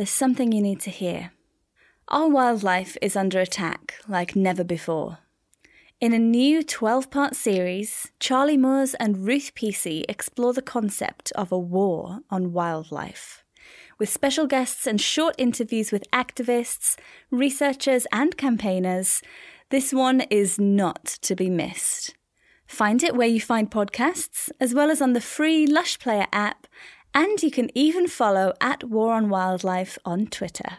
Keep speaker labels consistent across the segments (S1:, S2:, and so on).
S1: there's something you need to hear. Our wildlife is under attack like never before. In a new 12 part series, Charlie Moores and Ruth Peacey explore the concept of a war on wildlife. With special guests and short interviews with activists, researchers, and campaigners, this one is not to be missed. Find it where you find podcasts, as well as on the free Lush Player app, and you can even follow at War on Wildlife on Twitter.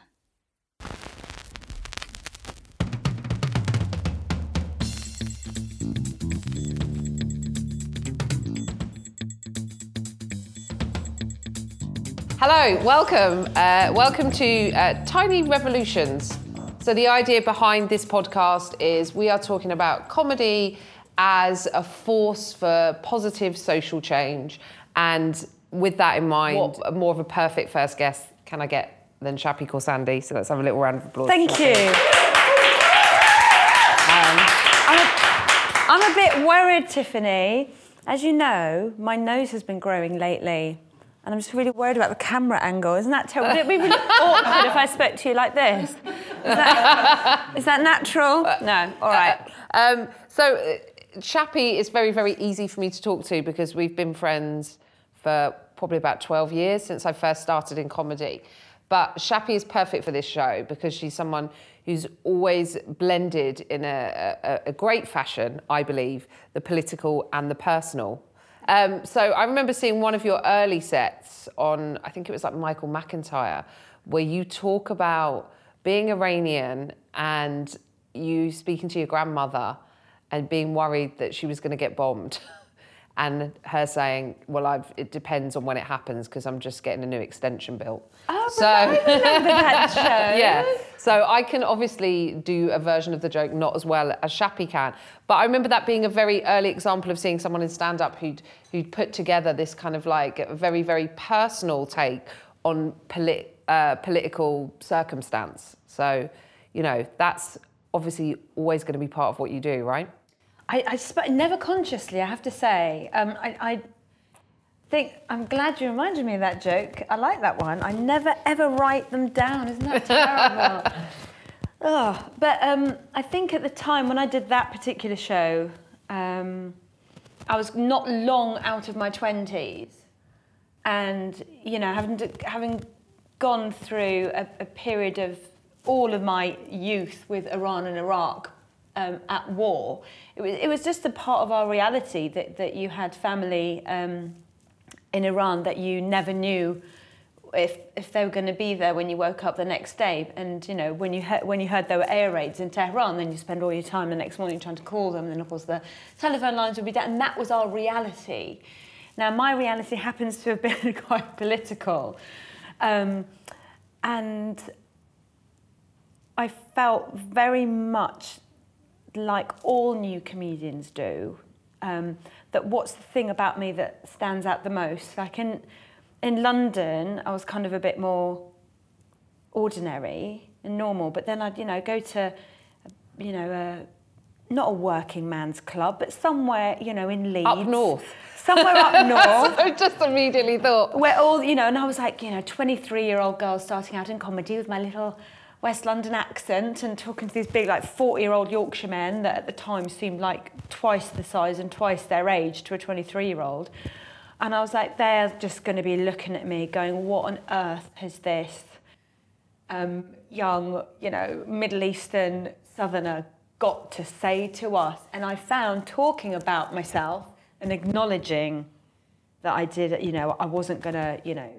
S2: Hello, welcome. Uh, welcome to uh, Tiny Revolutions. So, the idea behind this podcast is we are talking about comedy as a force for positive social change. And with that in mind, what? more of a perfect first guest can I get than Shappi Khorsandi? So, let's have a little round of applause.
S3: Thank you. Um, I'm, a, I'm a bit worried, Tiffany. As you know, my nose has been growing lately. And I'm just really worried about the camera angle. Isn't that terrible? Would it be really awkward if I spoke to you like this? Is that, is that natural? No. All right.
S2: Um, so, uh, Shappi is very, very easy for me to talk to because we've been friends for probably about 12 years since I first started in comedy. But Shappi is perfect for this show because she's someone who's always blended in a, a, a great fashion, I believe, the political and the personal. Um, so I remember seeing one of your early sets on, I think it was like Michael McIntyre, where you talk about being Iranian and you speaking to your grandmother and being worried that she was going to get bombed. and her saying, "Well, I've, it depends on when it happens because I'm just getting a new extension built."
S3: Oh, so I remember that show.
S2: yeah, so I can obviously do a version of the joke not as well as Shappi can, but I remember that being a very early example of seeing someone in stand-up who'd who'd put together this kind of like a very very personal take on polit- uh, political circumstance. So, you know, that's obviously always going to be part of what you do, right?
S3: I, I sp- never consciously, I have to say. Um, I, I, think I'm glad you reminded me of that joke. I like that one. I never ever write them down. Isn't that terrible? oh, but um, I think at the time when I did that particular show, um, I was not long out of my twenties, and you know, having to, having gone through a, a period of all of my youth with Iran and Iraq um, at war. It was, it was just a part of our reality that, that you had family um, in Iran that you never knew if, if they were going to be there when you woke up the next day. And, you know, when you, he- when you heard there were air raids in Tehran, then you spend all your time the next morning trying to call them. And then, of course, the telephone lines would be down. And that was our reality. Now, my reality happens to have been quite political. Um, and I felt very much like all new comedians do, um, that what's the thing about me that stands out the most? Like in, in London, I was kind of a bit more ordinary and normal, but then I'd, you know, go to, you know, a, not a working man's club, but somewhere, you know, in Leeds.
S2: Up north.
S3: Somewhere up north.
S2: I just immediately thought.
S3: Where all, you know, and I was like, you know, 23 year old girl starting out in comedy with my little West London accent and talking to these big, like 40 year old Yorkshire men that at the time seemed like twice the size and twice their age to a 23 year old. And I was like, they're just going to be looking at me going, what on earth has this um, young, you know, Middle Eastern southerner got to say to us? And I found talking about myself and acknowledging that I did, you know, I wasn't going to, you know,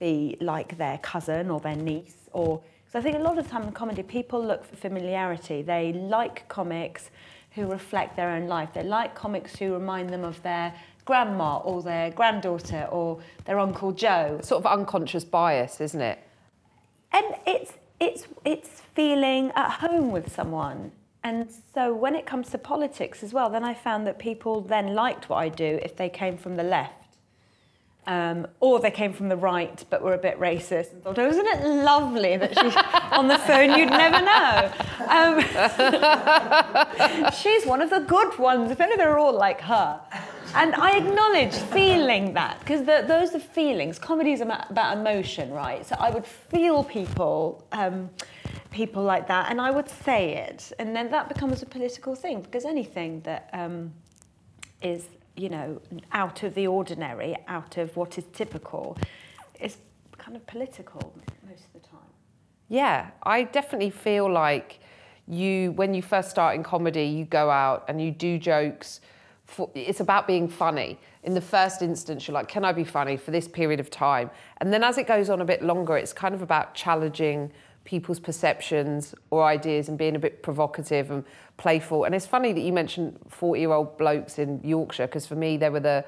S3: be like their cousin or their niece or so I think a lot of the time in comedy, people look for familiarity. They like comics who reflect their own life. They like comics who remind them of their grandma or their granddaughter or their Uncle Joe.
S2: Sort of unconscious bias, isn't it?
S3: And it's, it's, it's feeling at home with someone. And so when it comes to politics as well, then I found that people then liked what I do if they came from the left. Um, or they came from the right but were a bit racist and thought, oh, isn't it lovely that she's on the phone? You'd never know. Um, she's one of the good ones. If only they were all like her. and I acknowledge feeling that because those are feelings. Comedy is about, emotion, right? So I would feel people, um, people like that, and I would say it, and then that becomes a political thing because anything that um, is, you know, out of the ordinary, out of what is typical, is kind of political most of the time.
S2: Yeah, I definitely feel like you, when you first start in comedy, you go out and you do jokes. For, it's about being funny. In the first instance, you're like, can I be funny for this period of time? And then as it goes on a bit longer, it's kind of about challenging people's perceptions or ideas and being a bit provocative and playful. And it's funny that you mentioned 40 year old blokes in Yorkshire, because for me, they were the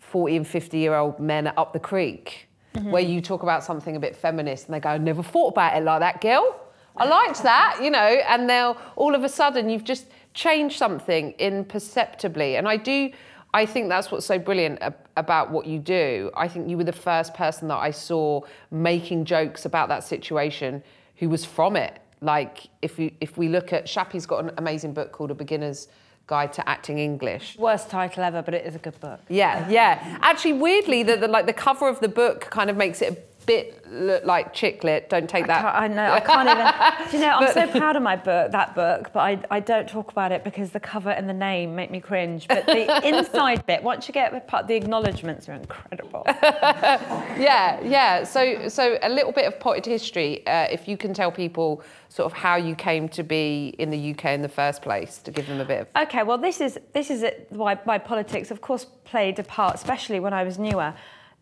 S2: 40 and 50 year old men up the creek, mm-hmm. where you talk about something a bit feminist and they go, I never thought about it like that, girl. I liked that, you know, and they'll all of a sudden you've just changed something imperceptibly. And I do, I think that's what's so brilliant about what you do. I think you were the first person that I saw making jokes about that situation who was from it. Like if we if we look at Shappi's got an amazing book called A Beginner's Guide to Acting English.
S3: Worst title ever, but it is a good book.
S2: Yeah, yeah. Actually, weirdly, the, the like the cover of the book kind of makes it bit look like chick lit. Don't take that.
S3: I, I know. I can't even. do you know? I'm but, so proud of my book, that book, but I, I don't talk about it because the cover and the name make me cringe. But the inside bit, once you get the part, the acknowledgements are incredible.
S2: yeah, yeah. So so a little bit of potted history. Uh, if you can tell people sort of how you came to be in the UK in the first place, to give them a bit of.
S3: Okay. Well, this is this is it, why my politics, of course, played a part, especially when I was newer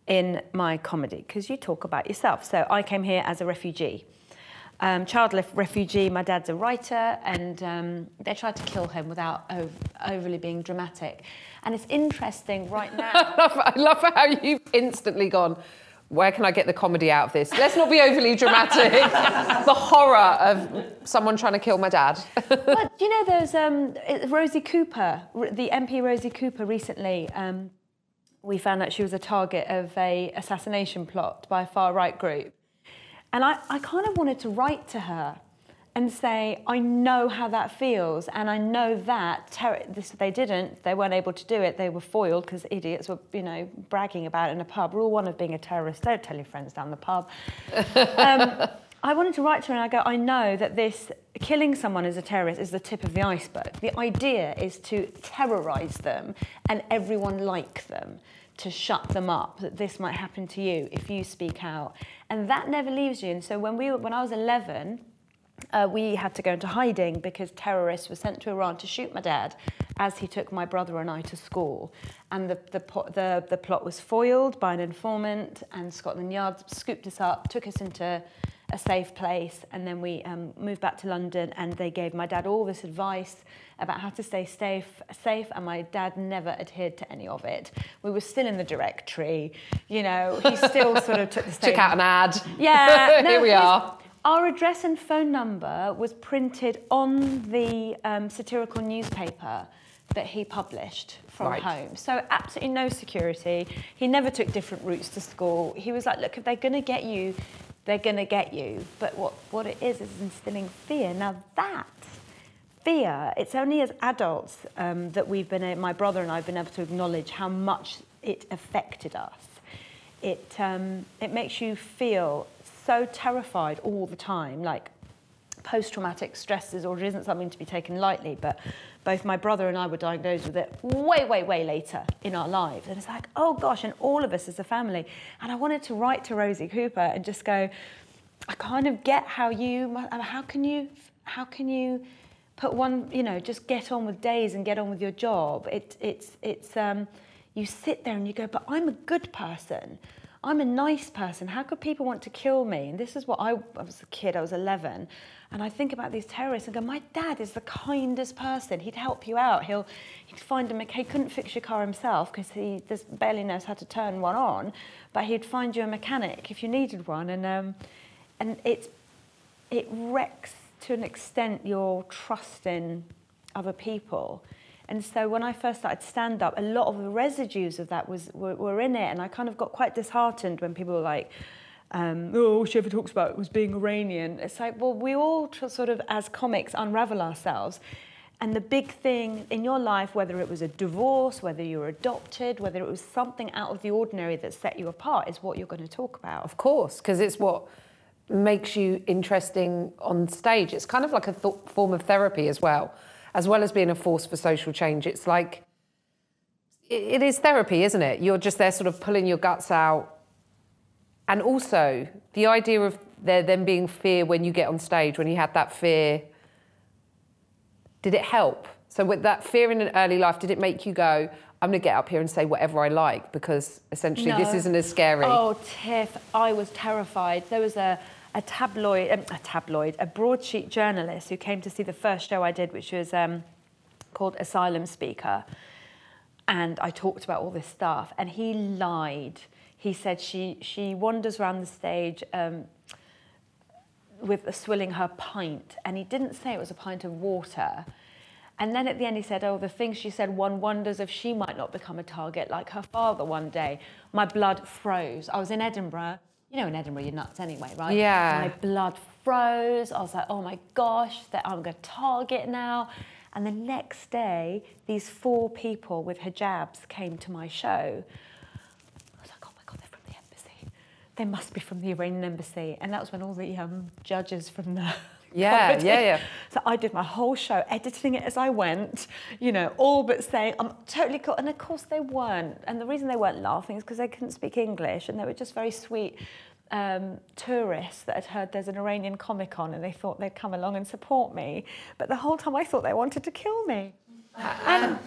S3: in my comedy because you talk about yourself. So I came here as a refugee. Um, child refugee, my dad's a writer, and um, they tried to kill him without ov- overly being dramatic. And it's interesting right now. I,
S2: love, I love how you've instantly gone, where can I get the comedy out of this? Let's not be overly dramatic. the horror of someone trying to kill my dad.
S3: well, do you know those um, Rosie Cooper, the MP Rosie Cooper recently um, we found out she was a target of a assassination plot by a far right group. And I, I kind of wanted to write to her and say, I know how that feels, and I know that ter- this, they didn't, they weren't able to do it, they were foiled because idiots were, you know, bragging about it in a pub. Rule one of being a terrorist, don't tell your friends down the pub. um, I wanted to write to her and I go, I know that this killing someone as a terrorist is the tip of the iceberg. The idea is to terrorize them and everyone like them to shut them up that this might happen to you if you speak out and that never leaves you and so when we when I was 11 uh, we had to go into hiding because terrorists were sent to Iran to shoot my dad as he took my brother and I to school. And the, the, the, the plot was foiled by an informant, and Scotland Yard scooped us up, took us into a safe place, and then we um, moved back to London. And they gave my dad all this advice about how to stay safe, safe, and my dad never adhered to any of it. We were still in the directory, you know. He still sort of took the
S2: same. Took out an ad.
S3: Yeah,
S2: no, here we are.
S3: Our address and phone number was printed on the um, satirical newspaper that he published from right. home. So absolutely no security. He never took different routes to school. He was like, look, if they're going to get you, they're going to get you. But what, what it is is instilling fear. Now that fear, it's only as adults um, that we've been, my brother and I have been able to acknowledge how much it affected us. It, um, it makes you feel so terrified all the time, like post-traumatic stress disorder isn't something to be taken lightly, but both my brother and I were diagnosed with it way, way, way later in our lives. And it's like, oh gosh, and all of us as a family. And I wanted to write to Rosie Cooper and just go, I kind of get how you, how can you, how can you put one, you know, just get on with days and get on with your job. It, it's, it's, um, you sit there and you go, but I'm a good person. I'm a nice person. How could people want to kill me? And this is what I, I was a kid, I was 11. And I think about these terrorists and go, my dad is the kindest person. He'd help you out. He'll, he'd find a mechanic. He couldn't fix your car himself because he just barely knows how to turn one on, but he'd find you a mechanic if you needed one. And, um, and it's, it wrecks to an extent your trust in other people. And so when I first started stand up, a lot of the residues of that was were, were in it, and I kind of got quite disheartened when people were like, um, "Oh, she ever talks about was being Iranian." It's like, well, we all sort of, as comics, unravel ourselves. And the big thing in your life, whether it was a divorce, whether you were adopted, whether it was something out of the ordinary that set you apart, is what you're going to talk about.
S2: Of course, because it's what makes you interesting on stage. It's kind of like a th- form of therapy as well, as well as being a force for social change. It's like, it, it is therapy, isn't it? You're just there sort of pulling your guts out. And also, the idea of there then being fear when you get on stage, when you had that fear did it help? So with that fear in an early life, did it make you go, I'm going to get up here and say whatever I like because essentially no. this isn't as scary?
S3: Oh, Tiff, I was terrified. There was a, a tabloid, um, a tabloid, a broadsheet journalist who came to see the first show I did, which was um, called Asylum Speaker. And I talked about all this stuff, and he lied. He said she, she wanders around the stage um, with swilling her pint, and he didn't say it was a pint of water. And then at the end, he said, Oh, the things she said, one wonders if she might not become a target like her father one day. My blood froze. I was in Edinburgh. You know, in Edinburgh, you're nuts anyway, right?
S2: Yeah.
S3: My blood froze. I was like, Oh my gosh, that I'm going to target now. And the next day, these four people with hijabs came to my show I was like, oh my God, they must be from the Iranian embassy. And that was when all the um, judges from the
S2: yeah, yeah, yeah.
S3: So I did my whole show, editing it as I went, you know, all but saying, I'm totally cool. And of course they weren't. And the reason they weren't laughing is because they couldn't speak English and they were just very sweet um, tourists that had heard there's an Iranian Comic on and they thought they'd come along and support me. But the whole time I thought they wanted to kill me. and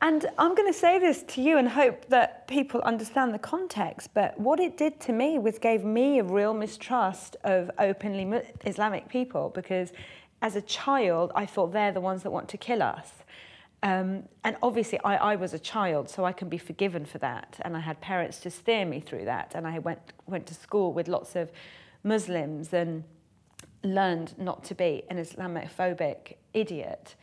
S3: and I'm going to say this to you and hope that people understand the context, but what it did to me was gave me a real mistrust of openly Islamic people because as a child, I thought they're the ones that want to kill us. Um, and obviously, I, I was a child, so I can be forgiven for that. And I had parents to steer me through that. And I went, went to school with lots of Muslims and learned not to be an Islamophobic idiot.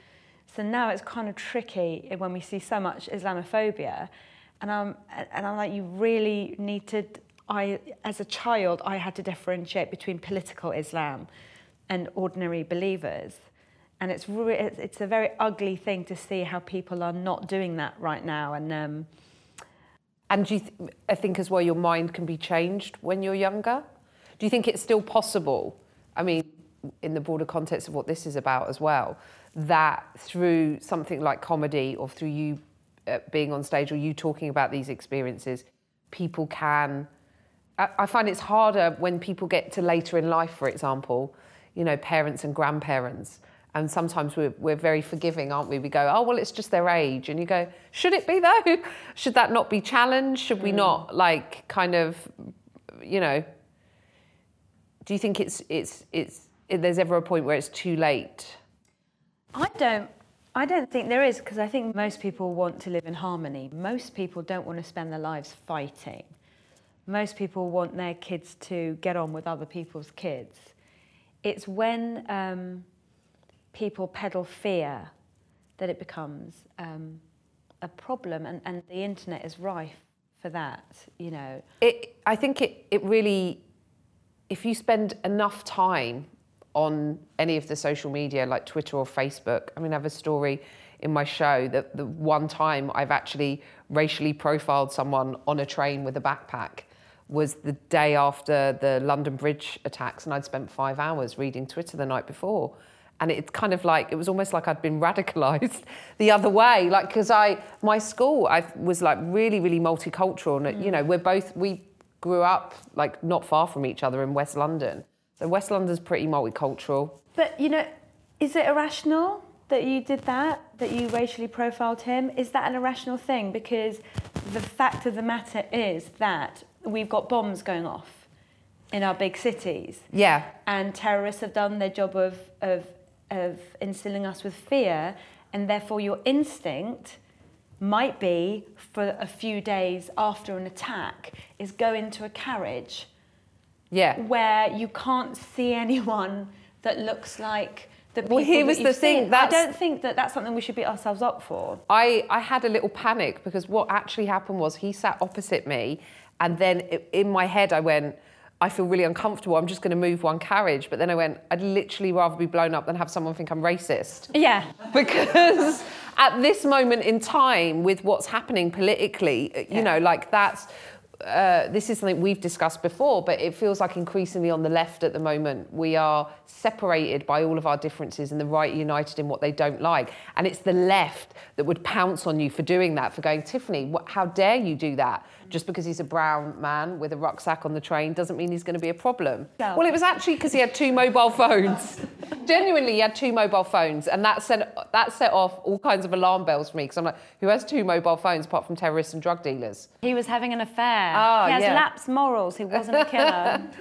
S3: So now it's kind of tricky when we see so much Islamophobia. And I'm, and I'm like, you really need to. I, as a child, I had to differentiate between political Islam and ordinary believers. And it's, re- it's a very ugly thing to see how people are not doing that right now. And, um,
S2: and do you th- I think as well, your mind can be changed when you're younger. Do you think it's still possible? I mean, in the broader context of what this is about as well, that through something like comedy or through you uh, being on stage or you talking about these experiences, people can. I, I find it's harder when people get to later in life, for example, you know, parents and grandparents. And sometimes we're, we're very forgiving, aren't we? We go, oh, well, it's just their age. And you go, should it be though? should that not be challenged? Should we mm. not, like, kind of, you know, do you think it's, it's, it's, there's ever a point where it's too late?
S3: I don't. I don't think there is because I think most people want to live in harmony. Most people don't want to spend their lives fighting. Most people want their kids to get on with other people's kids. It's when um, people peddle fear that it becomes um, a problem, and, and the internet is rife for that. You know,
S2: it, I think it it really, if you spend enough time on any of the social media like Twitter or Facebook. I mean, I have a story in my show that the one time I've actually racially profiled someone on a train with a backpack was the day after the London Bridge attacks, and I'd spent five hours reading Twitter the night before. And it's kind of like it was almost like I'd been radicalized the other way, like because I my school I was like really really multicultural, and mm. you know we're both we grew up like not far from each other in West London, so West London's pretty multicultural.
S3: But you know, is it irrational that you did that? That you racially profiled him? Is that an irrational thing? Because the fact of the matter is that we've got bombs going off in our big cities.
S2: Yeah.
S3: And terrorists have done their job of of of instilling us with fear, and therefore your instinct might be for a few days after an attack is go into a carriage
S2: yeah.
S3: Where you can't see anyone that looks like
S2: well, here was the thing.
S3: I don't think that that's something we should beat ourselves up for.
S2: I, I had a little panic because what actually happened was he sat opposite me, and then in my head I went, I feel really uncomfortable. I'm just going to move one carriage. But then I went, I'd literally rather be blown up than have someone think I'm racist.
S3: Yeah.
S2: Because at this moment in time, with what's happening politically, uh, you
S3: Yeah.
S2: know, like that's. Uh, this is something we've discussed before, but it feels like increasingly on the left at the moment, we are separated by all of our differences and the right united in what they don't like. And it's the left that would pounce on you for doing that, for going, Tiffany, what, how dare you do that? Just because he's a brown man with a rucksack on the train doesn't mean he's going to be a problem.
S3: No.
S2: Well, it was actually because he had two mobile phones. Genuinely, he had two mobile phones, and that set that set off all kinds of alarm bells for me because I'm like, who has two mobile phones apart from terrorists and drug dealers?
S3: He was having an affair.
S2: Oh,
S3: he has
S2: yeah.
S3: lapsed morals. He wasn't a killer.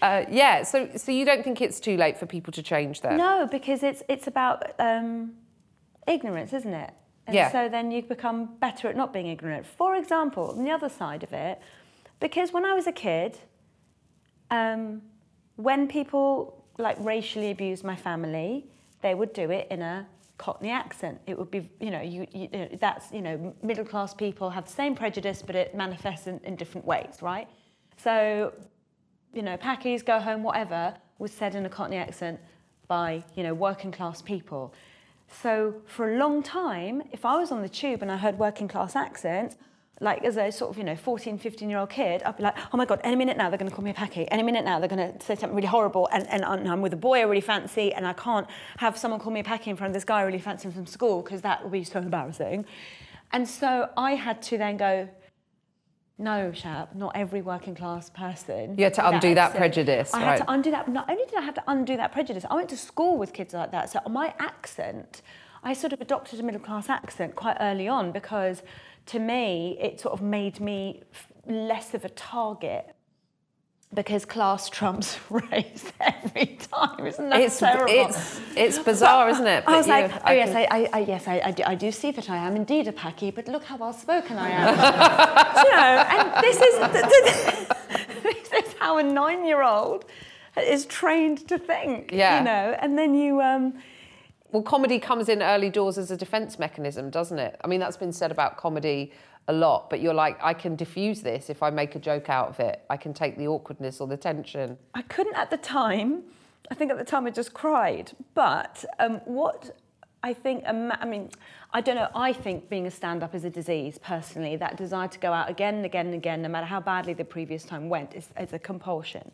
S2: Uh, yeah, so so you don't think it's too late for people to change that?
S3: no, because it's it's about um, ignorance, isn't it? And
S2: Yeah.
S3: so then you become better at not being ignorant. For example, on the other side of it, because when I was a kid, um, when people like racially abused my family, they would do it in a Cockney accent. It would be, you know, you, you, that's, you know, middle class people have the same prejudice, but it manifests in, in different ways, right? So, you know, Packies, go home, whatever, was said in a Cockney accent by, you know, working class people. So for a long time, if I was on the tube and I heard working class accents, like as a sort of, you know, 14, 15 year old kid, I'd be like, oh my God, any minute now they're going to call me a packy. Any minute now they're going to say something really horrible and, and I'm with a boy I really fancy and I can't have someone call me a packy in front of this guy I really fancy from school because that would be so embarrassing. And so I had to then go, no, Shab, not every working class person.
S2: You had to undo that
S3: accent."
S2: prejudice,
S3: I
S2: right.
S3: had to undo that. Not only did I have to undo that prejudice, I went to school with kids like that. So my accent, I sort of adopted a middle class accent quite early on because to me, it sort of made me less of a target because class trumps race every time. Isn't that
S2: It's
S3: terrible?
S2: it's it's bizarre, isn't it?
S3: I was
S2: you-
S3: like, oh yes,
S2: can-
S3: I, I, I yes, I, I, do, I do see that I am indeed a packy, but look how well spoken I am. you know, and this is this is how a nine-year-old is trained to think.
S2: Yeah.
S3: You know, and then you um,
S2: Well, comedy comes in early doors as a defense mechanism, doesn't it? I mean, that's been said about comedy a lot, but you're like, I can diffuse this if I make a joke out of it. I can take the awkwardness or the tension.
S3: I couldn't at the time. I think at the time I just cried. But um, what I think, um, I mean, I don't know. I think being a stand-up is a disease. Personally, that desire to go out again and again and again, no matter how badly the previous time went, is, is a compulsion.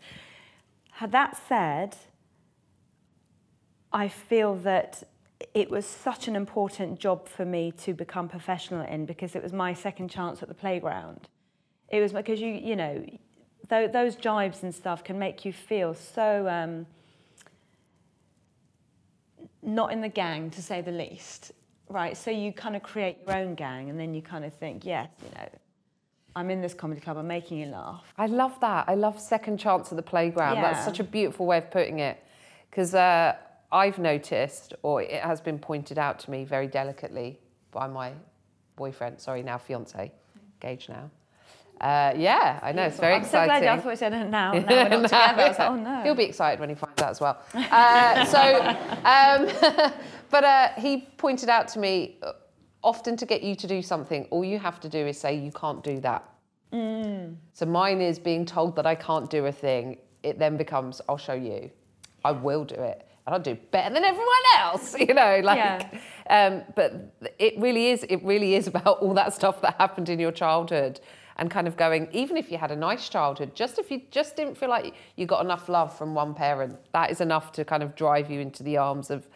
S3: That said, I feel that it was such an important job for me to become professional in because it was my second chance at the playground. It was because you, you know, tho- those jibes and stuff can make you feel so um, not in the gang, to say the least, right? So you kind of create your own gang, and then you kind of think, yes, you know, I'm in this comedy club, I'm making you laugh.
S2: I love that. I love second chance at the playground. That's such a beautiful way of putting it. Because uh, I've noticed, or it has been pointed out to me very delicately by my boyfriend, sorry, now fiance, Gage now. Uh, yeah, I know, it's very
S3: I'm so
S2: exciting.
S3: glad you I thought you said it now. Now we're not together. Like, oh no.
S2: He'll be excited when he finds out as well. Uh, so, um, but uh, he pointed out to me uh, often to get you to do something, all you have to do is say, you can't do that.
S3: Mm.
S2: So mine is being told that I can't do a thing. It then becomes, I'll show you. I will do it. And I'll do better than everyone else, you know, like, um, but it really is, it really is about all that stuff that happened in your childhood and kind of going, even if you had a nice childhood, just if you just didn't feel like you got enough love from one parent, that is enough to kind of drive you into the arms of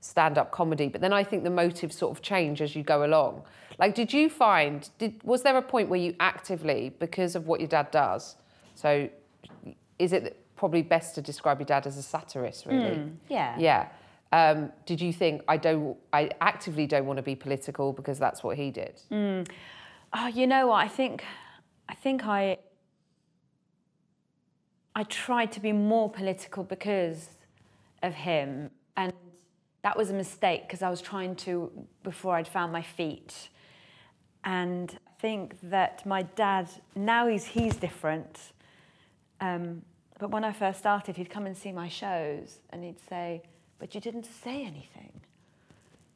S2: stand-up comedy. But then I think the motives sort of change as you go along. Like, did you find, did, was there a point where you actively, because of what your dad does, so is it probably best to describe your dad as a satirist, really?
S3: yeah.
S2: Yeah. Um, did you think I don't? I actively don't want to be political because that's what he did.
S3: Oh, you know what? I think, I think I, I tried to be more political because of him, and that was a mistake because I was trying to before I'd found my feet, and I think that my dad now he's he's different, um, but when I first started, he'd come and see my shows, and he'd say, "But you didn't say anything."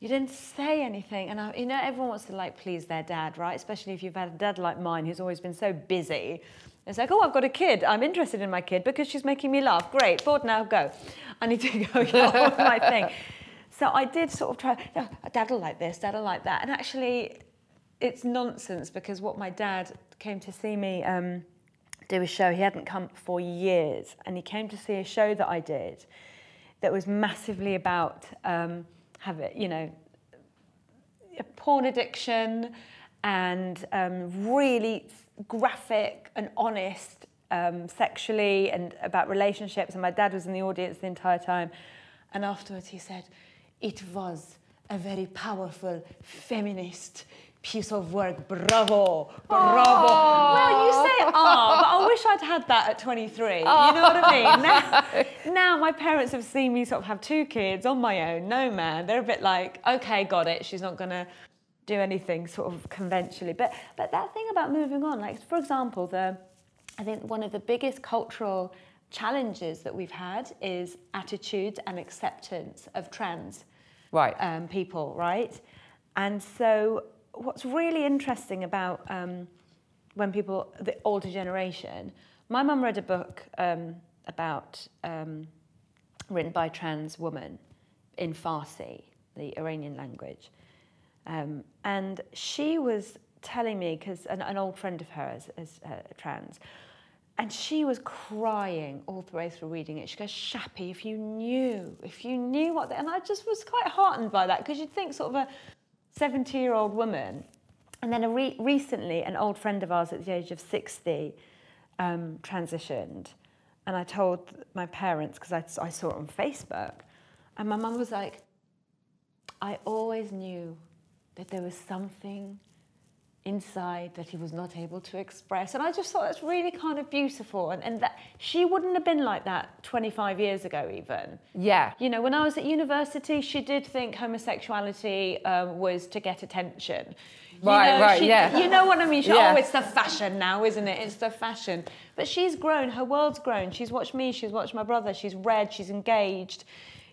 S3: You didn't say anything, and I, you know everyone wants to like please their dad, right? Especially if you've had a dad like mine who's always been so busy, It's like, oh, I've got a kid. I'm interested in my kid because she's making me laugh. Great, bored now, go. I need to go get my thing. So I did sort of try, no, dad'll like this, dad'll like that. And actually, it's nonsense because what my dad came to see me um, do a show, he hadn't come for years, and he came to see a show that I did that was massively about um, have it, you know, porn addiction and um, really graphic and honest um, sexually and about relationships. And my dad was in the audience the entire time. And afterwards he said, it was a very powerful feminist piece of work. Bravo, bravo. Well, you say ah, but I wish I'd had that at 23. You know what I mean? Now, now my parents have seen me sort of have two kids on my own. No man, they're a bit like, okay, got it. She's not gonna do anything sort of conventionally. But but that thing about moving on, like for example, the I think one of the biggest cultural challenges that we've had is attitudes and acceptance of trans
S2: Right.
S3: um, people, right? And so, what's really interesting about um, when people, the older generation, my mum read a book um, about um, written by a trans woman in Farsi, the Iranian language, um, and she was telling me because an, an old friend of hers is uh, trans. And she was crying all the way through reading it. She goes, Shappi, if you knew, if you knew what, the, and I just was quite heartened by that because you'd think sort of a 70 year old woman. And then re- recently, an old friend of ours at the age of 60 um, transitioned. And I told my parents because I, I saw it on Facebook. And my mum was like, I always knew that there was something inside that he was not able to express. And I just thought that's really kind of beautiful. And, and that she wouldn't have been like that 25 years ago, even.
S2: yeah.
S3: You know, when I was at university, she did think homosexuality um, was to get attention. You
S2: Right,
S3: know,
S2: right,
S3: she-
S2: yeah.
S3: You know what I mean? She,
S2: Yeah.
S3: Oh, it's the fashion now, isn't it? It's the fashion. But she's grown, her world's grown. She's watched me, she's watched my brother, she's read, she's engaged.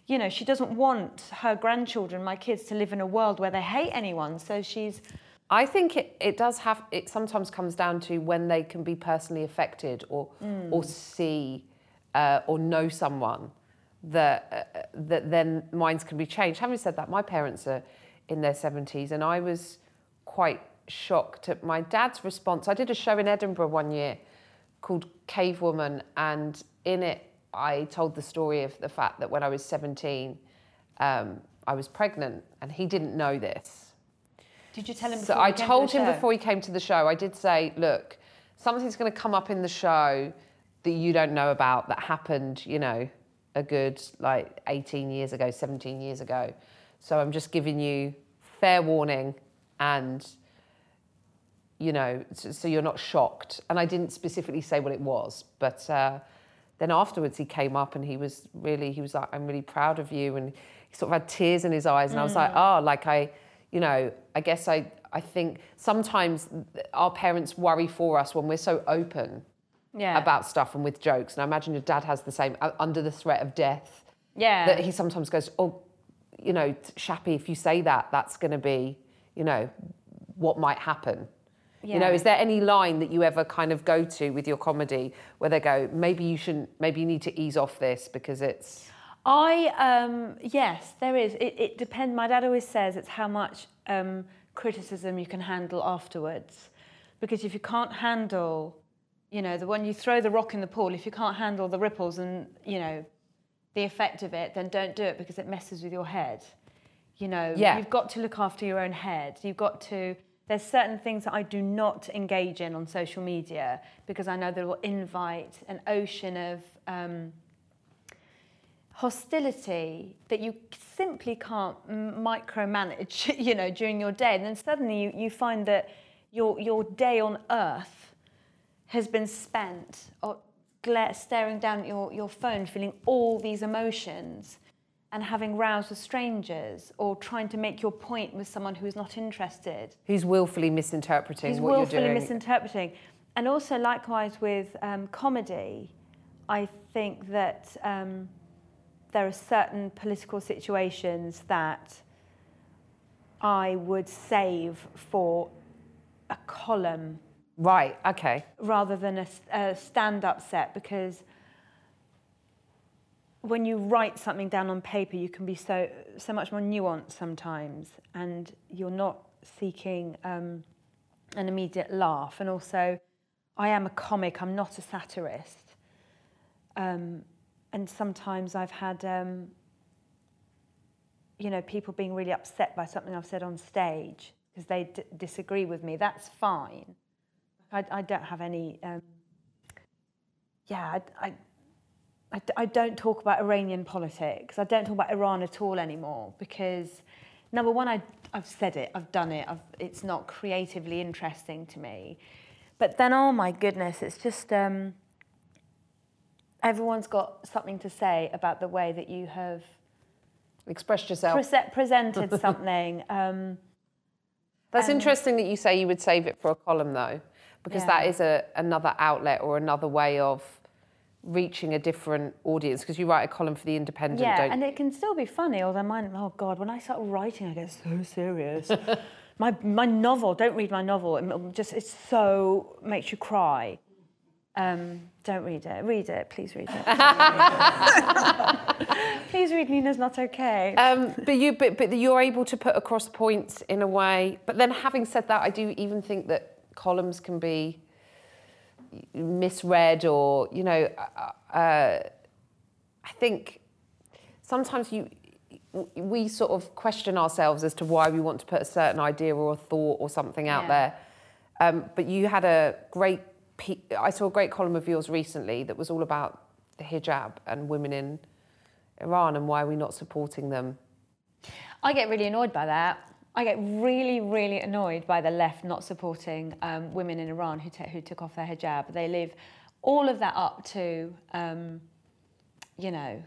S3: You know, she doesn't want her grandchildren, my kids, to live in a world where they hate anyone. So she's,
S2: I think it, it does have, it sometimes comes down to when they can be personally affected or, or see uh, or know someone that, uh, that then minds can be changed. Having said that, my parents are in their 70s and I was quite shocked at my dad's response. I did a show in Edinburgh one year called Cave Woman and in it I told the story of the fact that when I was 17 um, I was pregnant and he didn't know this.
S3: Did you tell him
S2: So I
S3: to
S2: told
S3: the
S2: him
S3: show?
S2: before he came to the show, I did say, look, something's going to come up in the show that you don't know about that happened, you know, a good like 18 years ago, 17 years ago. So I'm just giving you fair warning and, you know, so, so you're not shocked. And I didn't specifically say what it was, but uh, then afterwards he came up and he was really, he was like, I'm really proud of you. And he sort of had tears in his eyes. And I was like, oh, like I, you know, I guess I, I think sometimes our parents worry for us when we're so open
S3: yeah.
S2: about stuff and with jokes. And I imagine your dad has the same uh, under the threat of death.
S3: Yeah.
S2: That he sometimes goes, oh, you know, Shappi, if you say that, that's going to be, you know, what might happen. You know, is there any line that you ever kind of go to with your comedy where they go, maybe you shouldn't, maybe you need to ease off this because it's,
S3: I um, yes, there is. It, it depends. My dad always says it's how much um, criticism you can handle afterwards, because if you can't handle, you know, the when you throw the rock in the pool, if you can't handle the ripples and you know, the effect of it, then don't do it because it messes with your head. You know,
S2: Yeah.
S3: you've got to look after your own head. You've got to. There's certain things that I do not engage in on social media because I know they will invite an ocean of. Um, hostility that you simply can't micromanage, you know, during your day. And then suddenly you, you find that your, your day on earth has been spent or staring down at your, your phone, feeling all these emotions and having rows with strangers or trying to make your point with someone who is not interested
S2: who's willfully misinterpreting
S3: He's
S2: what
S3: willfully
S2: you're doing.
S3: Willfully misinterpreting. And also, likewise with um, comedy, I think that um, there are certain political situations that I would save for a column
S2: Right. Okay.
S3: rather than a stand-up set because when you write something down on paper you can be so so much more nuanced sometimes and you're not seeking um, an immediate laugh and also I am a comic I'm not a satirist um, and sometimes I've had um, you know people being really upset by something I've said on stage because they d- disagree with me that's fine I, I don't have any. Um, yeah, I, I, I, I don't talk about Iranian politics. I don't talk about Iran at all anymore because, number one, I, I've said it, I've done it. I've, it's not creatively interesting to me. But then, oh my goodness, it's just um, everyone's got something to say about the way that you have
S2: Expressed yourself.
S3: prese- presented something. Um,
S2: That's interesting that you say you would save it for a column, though, because that
S3: Yeah.
S2: is a, another outlet or another way of reaching a different audience. Because you write a column for the Independent,
S3: Yeah,
S2: don't
S3: and it can still be funny. Although mine, oh god, when I start writing, I get so serious. my my novel, don't read my novel. It just it so makes you cry. Um, don't read it. Read it, please read it. please read Nina's Not Okay.
S2: Um, but you, but, but you're able to put across points in a way. But then, having said that, I do even think that columns can be misread, or you know, uh, uh, I think sometimes you we sort of question ourselves as to why we want to put a certain idea or a thought or something out
S3: Yeah.
S2: there. Um, but you had a great. I saw a great column of yours recently that was all about the hijab and women in Iran and why are we not supporting them.
S3: I get really annoyed by that. I get really, really annoyed by the left not supporting um, women in Iran who, who took off their hijab. They leave all of that up to, um, you know,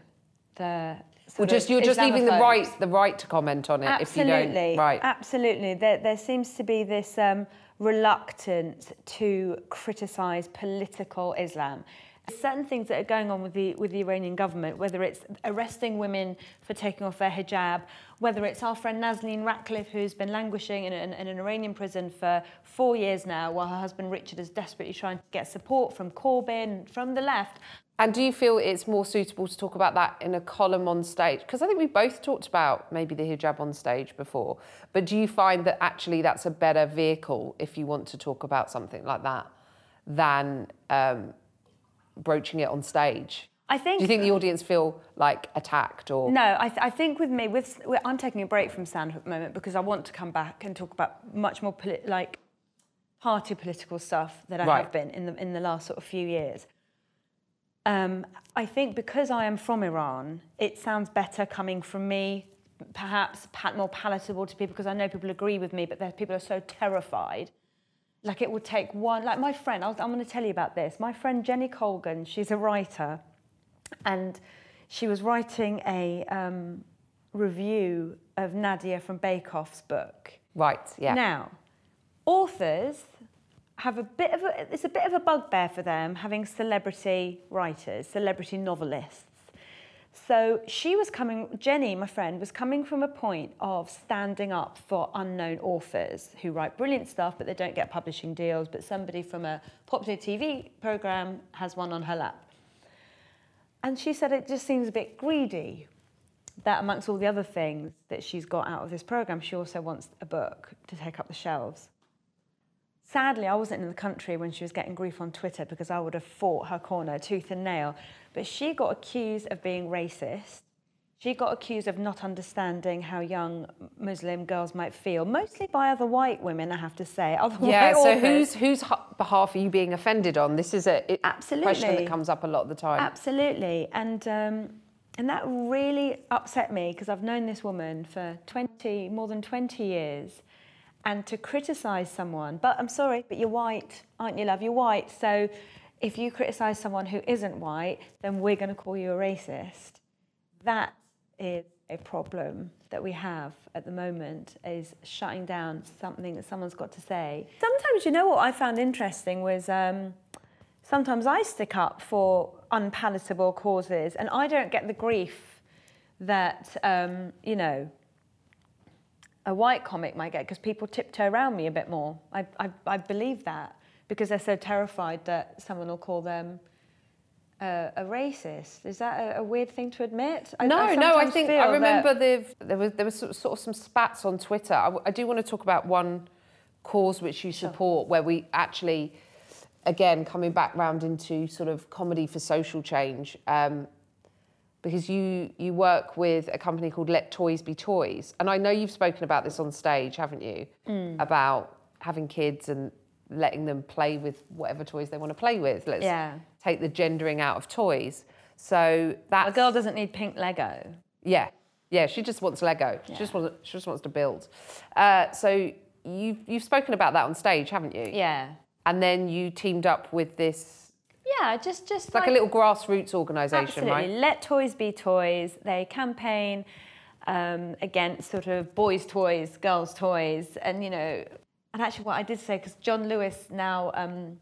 S3: the.
S2: Well,
S3: sort
S2: just you're just leaving the right the right to comment on it if you
S3: Absolutely,
S2: don't. Right.
S3: Absolutely. There, there seems to be this um, reluctance to criticise political Islam. Certain things that are going on with the with the Iranian government, whether it's arresting women for taking off their hijab, whether it's our friend Nazanin Ratcliffe, who's been languishing in an, in an Iranian prison for four years now, while her husband Richard is desperately trying to get support from Corbyn, from the left.
S2: And do you feel it's more suitable to talk about that in a column on stage? Because I think we both talked about maybe the hijab on stage before. But do you find that actually that's a better vehicle if you want to talk about something like that than um, broaching it on stage?
S3: I think.
S2: Do you think the audience feel like attacked or?
S3: No, I, th- I think with me, with I'm taking a break from stand at the moment because I want to come back and talk about much more poli- like party political stuff that I
S2: Right.
S3: have been in the in the last sort of few years. Um, I think because I am from Iran, it sounds better coming from me, perhaps more palatable to people because I know people agree with me, but people are so terrified. Like it would take one, like my friend, was, I'm going to tell you about this. My friend Jenny Colgan, she's a writer, and she was writing a um, review of Nadia from Bake Off's book.
S2: Right, yeah.
S3: Now, authors have a bit of a, it's a bit of a bugbear for them having celebrity writers, celebrity novelists. So she was coming, Jenny, my friend, was coming from a point of standing up for unknown authors who write brilliant stuff, but they don't get publishing deals. But somebody from a popular TV program has one on her lap. And she said it just seems a bit greedy that amongst all the other things that she's got out of this program, she also wants a book to take up the shelves. Sadly, I wasn't in the country when she was getting grief on Twitter because I would have fought her corner tooth and nail. But she got accused of being racist. She got accused of not understanding how young Muslim girls might feel, mostly by other white women, I have to say. Other
S2: Yeah, so whose whose behalf are you being offended on? This is a it- question that comes up a lot of the time.
S3: Absolutely, and um, and that really upset me because I've known this woman for twenty more than twenty years, and to criticise someone. But I'm sorry, but you're white, aren't you, love? You're white, so if you criticise someone who isn't white, then we're going to call you a racist. That is a problem that we have at the moment is shutting down something that someone's got to say. Sometimes, you know what I found interesting was um, sometimes I stick up for unpalatable causes and I don't get the grief that, um, you know, a white comic might get because people tiptoe around me a bit more. I, I, I believe that. because they're so terrified that someone will call them uh, a racist. Is that a, a, weird thing to admit?
S2: I, no, I no. I think I remember the, there was there was sort of some spats on Twitter. I, I, do want to talk about one cause which you support, sure. where we actually, again, coming back round into sort of comedy for social change. Um, because you you work with a company called Let Toys Be Toys, and I know you've spoken about this on stage, haven't you? Mm. About having kids and letting them play with whatever toys they want to play with. Let's yeah. take the gendering out of toys. So that
S3: a girl doesn't need pink Lego.
S2: Yeah, yeah. She just wants Lego. Yeah. She just wants. She just wants to build. Uh, so you've you've spoken about that on stage, haven't you?
S3: Yeah.
S2: And then you teamed up with this.
S3: Yeah, just just
S2: like, like, a little grassroots organisation,
S3: right?
S2: Let
S3: Toys Be Toys. They campaign um, against sort of boys' toys, girls' toys, and you know and actually, what I did say, because John Lewis now um,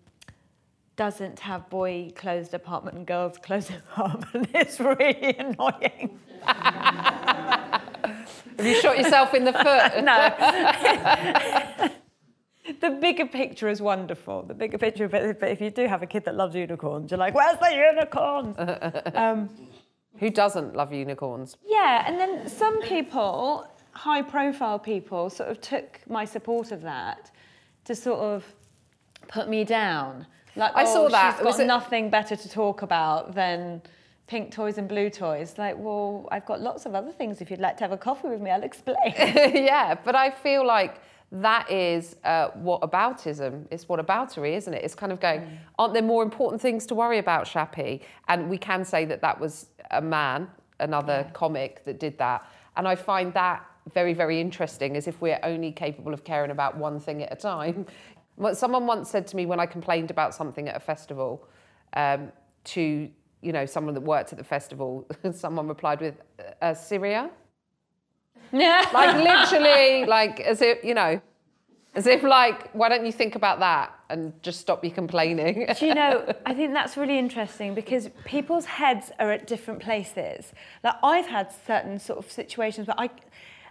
S3: doesn't have boy closed apartment and girls closed apartment. It's really annoying.
S2: have you shot yourself in the foot?
S3: no. the bigger picture is wonderful. The bigger picture, but if you do have a kid that loves unicorns, you're like, where's the unicorns?
S2: Um, Who doesn't love unicorns?
S3: Yeah, and then some people high profile people sort of took my support of that to sort of put me down. Like, I oh, saw that. She's got it... nothing better to talk about than pink toys and blue toys. Like, well, I've got lots of other things. If you'd like to have a coffee with me, I'll explain.
S2: yeah, but I feel like that is uh, what aboutism is what aboutery isn't it it's kind of going mm. aren't there more important things to worry about Shappi and we can say that that was a man another yeah. comic that did that and i find that very, very interesting, as if we're only capable of caring about one thing at a time. Someone once said to me when I complained about something at a festival um, to you know someone that worked at the festival, someone replied with uh, Syria. Yeah. like literally, like as if you know, as if like, why don't you think about that and just stop your complaining?
S3: Do you know? I think that's really interesting because people's heads are at different places. Like I've had certain sort of situations where I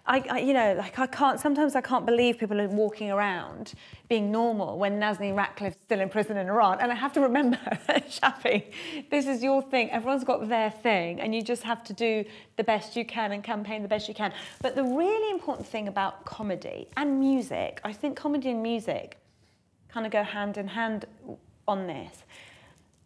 S3: I, I, you know, like I can't, sometimes I can't believe people are walking around being normal when Nazanin Ratcliffe's still in prison in Iran. And I have to remember, Shappi, this is your thing. Everyone's got their thing, and you just have to do the best you can and campaign the best you can. But the really important thing about comedy and music, I think comedy and music kind of go hand in hand on this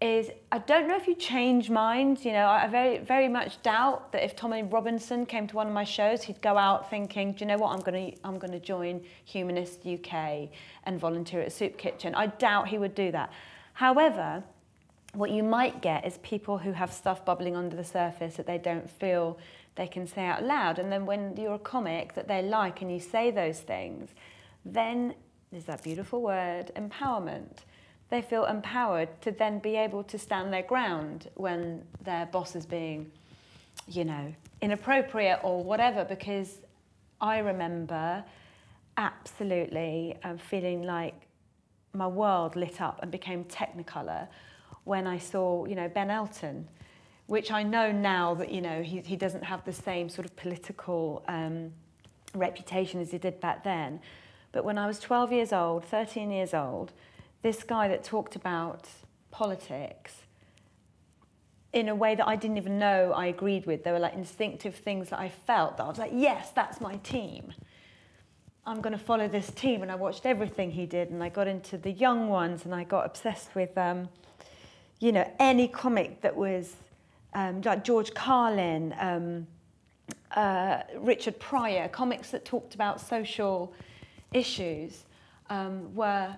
S3: is I don't know if you change minds. You know, I very, very much doubt that if Tommy Robinson came to one of my shows, he'd go out thinking, do you know what, I'm going to I'm going to join Humanist UK and volunteer at a Soup Kitchen. I doubt he would do that. However, what you might get is people who have stuff bubbling under the surface that they don't feel they can say out loud. And then when you're a comic that they like and you say those things, then there's that beautiful word, empowerment they feel empowered to then be able to stand their ground when their boss is being, you know, inappropriate or whatever. Because I remember absolutely um, feeling like my world lit up and became technicolor when I saw, you know, Ben Elton, which I know now that, you know, he, he doesn't have the same sort of political um, reputation as he did back then. But when I was 12 years old, 13 years old, this guy that talked about politics in a way that I didn't even know I agreed with. There were like instinctive things that I felt that I was like, yes, that's my team. I'm going to follow this team. And I watched everything he did and I got into the young ones and I got obsessed with, um, you know, any comic that was um, like George Carlin, um, uh, Richard Pryor, comics that talked about social issues um, were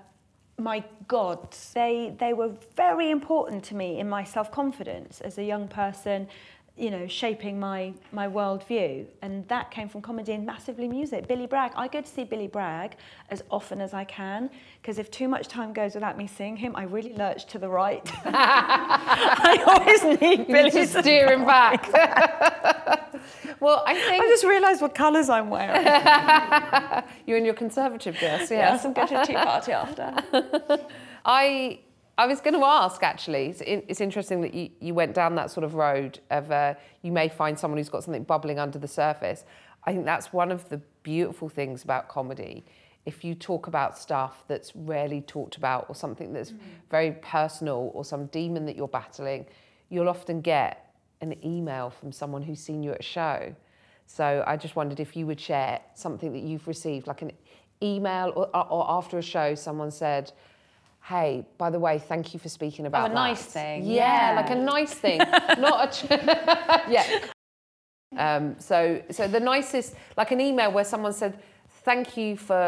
S3: my gods. They, they were very important to me in my self-confidence as a young person, you know, shaping my, my worldview. And that came from comedy and massively music. Billy Bragg, I go to see Billy Bragg as often as I can, because if too much time goes without me seeing him, I really lurch to the right. I always need you Billy
S2: to steer him back. well, I think...
S3: I just realised what colours I'm wearing.
S2: You're in your conservative dress,
S3: yeah. Yes, I'm going to a tea party after.
S2: I I was going to ask actually, it's, it's, interesting that you, you went down that sort of road of uh, you may find someone who's got something bubbling under the surface. I think that's one of the beautiful things about comedy if you talk about stuff that's rarely talked about or something that's very personal or some demon that you're battling, you'll often get an email from someone who's seen you at a show. So I just wondered if you would share something that you've received, like an email or, or after a show, someone said, Hey, by the way, thank you for speaking about
S3: a
S2: that."
S3: nice thing,
S2: Yeah,
S3: yeah.
S2: like a nice thing, not a. Ch- yeah. Um, so, so the nicest, like an email where someone said, "Thank you for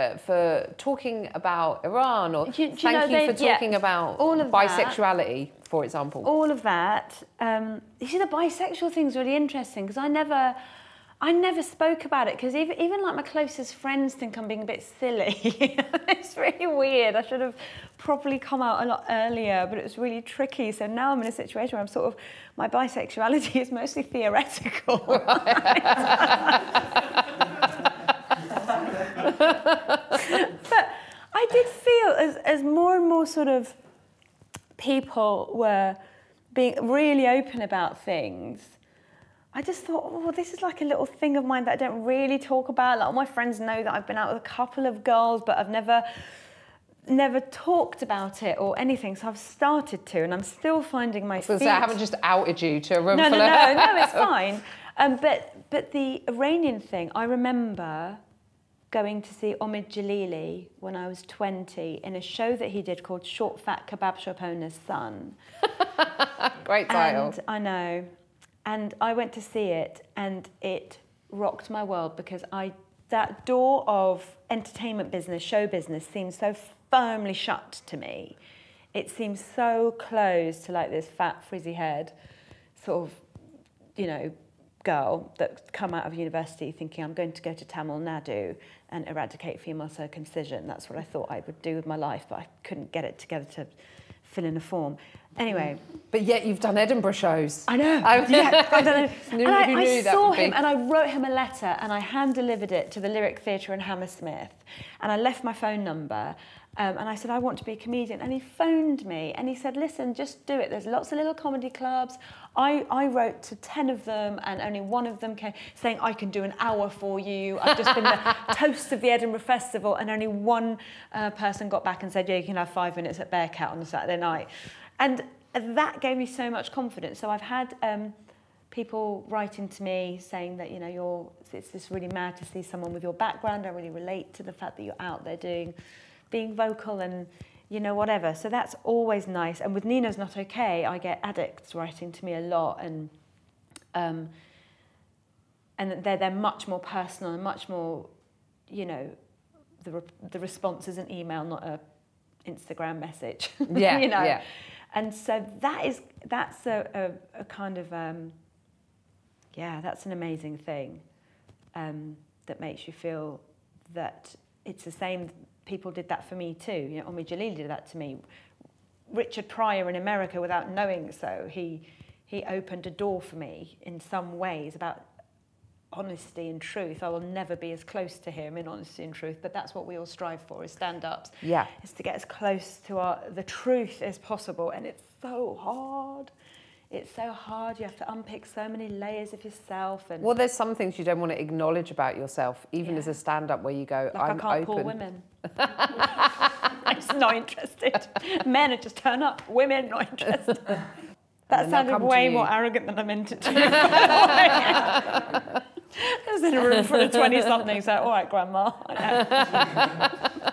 S2: uh, for talking about Iran," or
S3: Do you-
S2: "Thank
S3: know
S2: you for
S3: yeah,
S2: talking about
S3: all of that.
S2: bisexuality," for example.
S3: all of that. Um, you see, the bisexual thing's really interesting because I never, I never spoke about it because even, even like my closest friends think I'm being a bit silly. it's really weird. I should have properly come out a lot earlier, but it was really tricky. So now I'm in a situation where I'm sort of, my bisexuality is mostly theoretical. but I did feel as, as more and more sort of people were being really open about things, I just thought, oh, well, this is like a little thing of mine that I don't really talk about. Like all my friends know that I've been out with a couple of girls, but I've never never talked about it or anything. So I've started to, and I'm still finding my
S2: So
S3: feet.
S2: I haven't just outed you to a room
S3: no, no,
S2: full of.
S3: no, no, it's fine. Um, but but the Iranian thing, I remember going to see Omid Jalili when I was 20 in a show that he did called Short Fat Kebab Shop Owner's Son.
S2: Great title.
S3: And I know. And I went to see it and it rocked my world because I that door of entertainment business, show business seems so firmly shut to me. It seems so closed to like this fat frizzy head sort of, you know, girl that come out of university thinking I'm going to go to Tamil Nadu and eradicate female circumcision. That's what I thought I would do with my life, but I couldn't get it together to fill in a form. Anyway,
S2: But yet you've done Edinburgh shows.
S3: I know.
S2: I-
S3: yeah, I don't know. And I, I saw
S2: be?
S3: him and I wrote him a letter and I hand delivered it to the Lyric Theatre in Hammersmith. And I left my phone number um, and I said, I want to be a comedian. And he phoned me and he said, listen, just do it. There's lots of little comedy clubs. I, I wrote to 10 of them and only one of them came saying, I can do an hour for you. I've just been the toast of the Edinburgh Festival. And only one uh, person got back and said, yeah, you can have five minutes at Bearcat on a Saturday night. And that gave me so much confidence. So I've had um, people writing to me saying that, you know, you're, it's just really mad to see someone with your background. I really relate to the fact that you're out there doing, being vocal and, you know, whatever. So that's always nice. And with Nina's Not Okay, I get addicts writing to me a lot and, um, and they're, they're much more personal and much more, you know, the, re- the response is an email, not a Instagram message.
S2: Yeah,
S3: you know.
S2: yeah.
S3: And so that is that's a, a, a kind of um, yeah, that's an amazing thing um, that makes you feel that it's the same. People did that for me too. You know, Omid Jalili did that to me. Richard Pryor in America, without knowing so, he he opened a door for me in some ways about honesty and truth. I will never be as close to him in honesty and truth, but that's what we all strive for as stand-ups.
S2: Yeah.
S3: Is to get as close to our the truth as possible, and it's so hard. It's so hard. You have to unpick so many layers of yourself, and
S2: Well, there's some things you don't want to acknowledge about yourself, even
S3: Yeah.
S2: as a stand-up, where you go,
S3: like
S2: "I'm
S3: I can't
S2: open."
S3: women. I'm just not interested. Men are just turn up. Women not interested. That sounded way more arrogant than I meant it to. I was in a room full of 20 somethings, so, all right, Grandma.